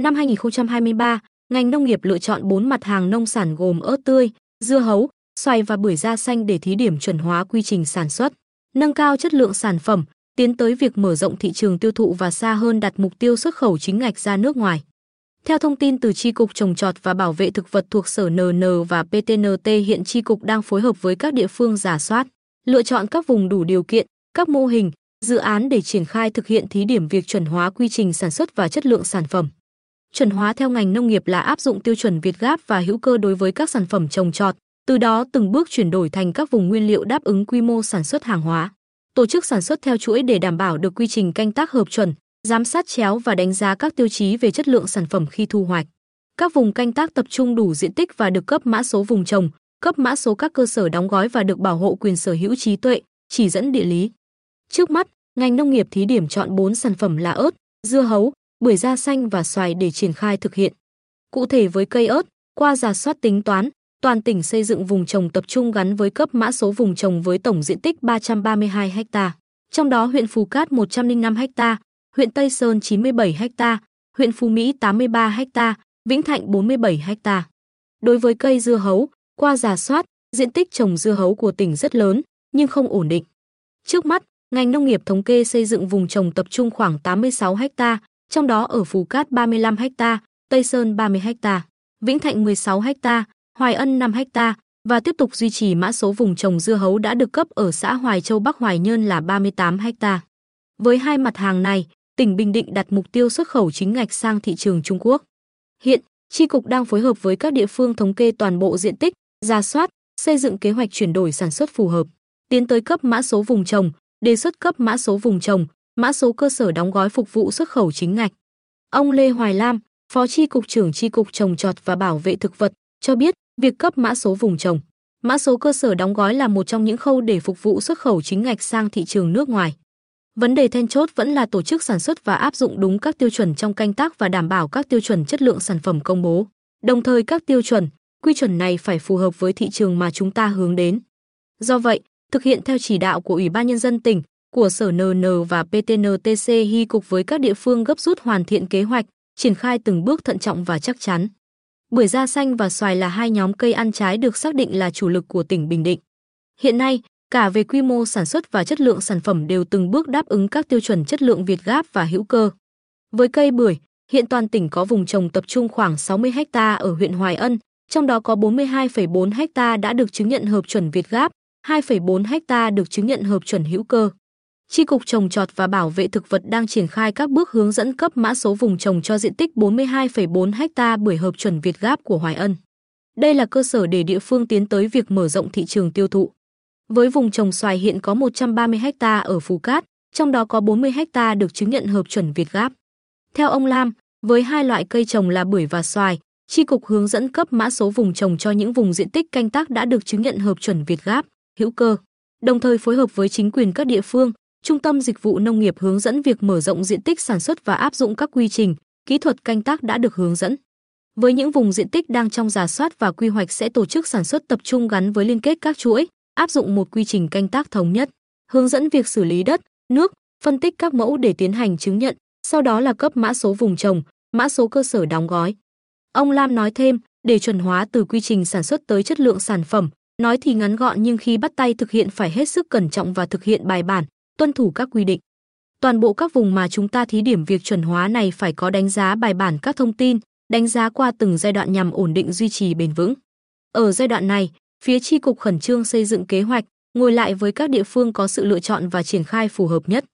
Năm 2023, ngành nông nghiệp lựa chọn 4 mặt hàng nông sản gồm ớt tươi, dưa hấu, xoài và bưởi da xanh để thí điểm chuẩn hóa quy trình sản xuất, nâng cao chất lượng sản phẩm, tiến tới việc mở rộng thị trường tiêu thụ và xa hơn đặt mục tiêu xuất khẩu chính ngạch ra nước ngoài. Theo thông tin từ Tri Cục Trồng trọt và Bảo vệ Thực vật thuộc Sở NN và PTNT hiện Tri Cục đang phối hợp với các địa phương giả soát, lựa chọn các vùng đủ điều kiện, các mô hình, dự án để triển khai thực hiện thí điểm việc chuẩn hóa quy trình sản xuất và chất lượng sản phẩm. Chuẩn hóa theo ngành nông nghiệp là áp dụng tiêu chuẩn Việt Gáp và hữu cơ đối với các sản phẩm trồng trọt, từ đó từng bước chuyển đổi thành các vùng nguyên liệu đáp ứng quy mô sản xuất hàng hóa. Tổ chức sản xuất theo chuỗi để đảm bảo được quy trình canh tác hợp chuẩn, giám sát chéo và đánh giá các tiêu chí về chất lượng sản phẩm khi thu hoạch. Các vùng canh tác tập trung đủ diện tích và được cấp mã số vùng trồng, cấp mã số các cơ sở đóng gói và được bảo hộ quyền sở hữu trí tuệ, chỉ dẫn địa lý. Trước mắt, ngành nông nghiệp thí điểm chọn 4 sản phẩm là ớt, dưa hấu, bưởi da xanh và xoài để triển khai thực hiện. Cụ thể với cây ớt, qua giả soát tính toán, toàn tỉnh xây dựng vùng trồng tập trung gắn với cấp mã số vùng trồng với tổng diện tích 332 ha. Trong đó huyện Phú Cát 105 ha, huyện Tây Sơn 97 ha, huyện Phú Mỹ 83 ha, Vĩnh Thạnh 47 ha. Đối với cây dưa hấu, qua giả soát, diện tích trồng dưa hấu của tỉnh rất lớn nhưng không ổn định. Trước mắt, ngành nông nghiệp thống kê xây dựng vùng trồng tập trung khoảng 86 ha, trong đó ở Phú Cát 35 ha, Tây Sơn 30 ha, Vĩnh Thạnh 16 ha, Hoài Ân 5 ha và tiếp tục duy trì mã số vùng trồng dưa hấu đã được cấp ở xã Hoài Châu Bắc Hoài Nhơn là 38 ha. Với hai mặt hàng này, tỉnh Bình Định đặt mục tiêu xuất khẩu chính ngạch sang thị trường Trung Quốc. Hiện, Tri cục đang phối hợp với các địa phương thống kê toàn bộ diện tích, ra soát, xây dựng kế hoạch chuyển đổi sản xuất phù hợp, tiến tới cấp mã số vùng trồng, đề xuất cấp mã số vùng trồng, mã số cơ sở đóng gói phục vụ xuất khẩu chính ngạch. Ông Lê Hoài Lam, Phó Tri cục trưởng Tri cục trồng trọt và bảo vệ thực vật cho biết, việc cấp mã số vùng trồng, mã số cơ sở đóng gói là một trong những khâu để phục vụ xuất khẩu chính ngạch sang thị trường nước ngoài. Vấn đề then chốt vẫn là tổ chức sản xuất và áp dụng đúng các tiêu chuẩn trong canh tác và đảm bảo các tiêu chuẩn chất lượng sản phẩm công bố. Đồng thời các tiêu chuẩn, quy chuẩn này phải phù hợp với thị trường mà chúng ta hướng đến. Do vậy, thực hiện theo chỉ đạo của Ủy ban nhân dân tỉnh, của Sở NN và PTNTC hy cục với các địa phương gấp rút hoàn thiện kế hoạch, triển khai từng bước thận trọng và chắc chắn. Bưởi da xanh và xoài là hai nhóm cây ăn trái được xác định là chủ lực của tỉnh Bình Định. Hiện nay, cả về quy mô sản xuất và chất lượng sản phẩm đều từng bước đáp ứng các tiêu chuẩn chất lượng Việt Gáp và hữu cơ. Với cây bưởi, hiện toàn tỉnh có vùng trồng tập trung khoảng 60 ha ở huyện Hoài Ân, trong đó có 42,4 ha đã được chứng nhận hợp chuẩn Việt Gáp, 2,4 ha được chứng nhận hợp chuẩn hữu cơ. Tri cục trồng trọt và bảo vệ thực vật đang triển khai các bước hướng dẫn cấp mã số vùng trồng cho diện tích 42,4 ha bưởi hợp chuẩn Việt Gáp của Hoài Ân. Đây là cơ sở để địa phương tiến tới việc mở rộng thị trường tiêu thụ. Với vùng trồng xoài hiện có 130 ha ở Phú Cát, trong đó có 40 ha được chứng nhận hợp chuẩn Việt Gáp. Theo ông Lam, với hai loại cây trồng là bưởi và xoài, tri cục hướng dẫn cấp mã số vùng trồng cho những vùng diện tích canh tác đã được chứng nhận hợp chuẩn Việt Gáp, hữu cơ. Đồng thời phối hợp với chính quyền các địa phương, Trung tâm Dịch vụ Nông nghiệp hướng dẫn việc mở rộng diện tích sản xuất và áp dụng các quy trình, kỹ thuật canh tác đã được hướng dẫn. Với những vùng diện tích đang trong giả soát và quy hoạch sẽ tổ chức sản xuất tập trung gắn với liên kết các chuỗi, áp dụng một quy trình canh tác thống nhất, hướng dẫn việc xử lý đất, nước, phân tích các mẫu để tiến hành chứng nhận, sau đó là cấp mã số vùng trồng, mã số cơ sở đóng gói. Ông Lam nói thêm, để chuẩn hóa từ quy trình sản xuất tới chất lượng sản phẩm, nói thì ngắn gọn nhưng khi bắt tay thực hiện phải hết sức cẩn trọng và thực hiện bài bản, tuân thủ các quy định. Toàn bộ các vùng mà chúng ta thí điểm việc chuẩn hóa này phải có đánh giá bài bản các thông tin, đánh giá qua từng giai đoạn nhằm ổn định duy trì bền vững. Ở giai đoạn này, phía tri cục khẩn trương xây dựng kế hoạch, ngồi lại với các địa phương có sự lựa chọn và triển khai phù hợp nhất.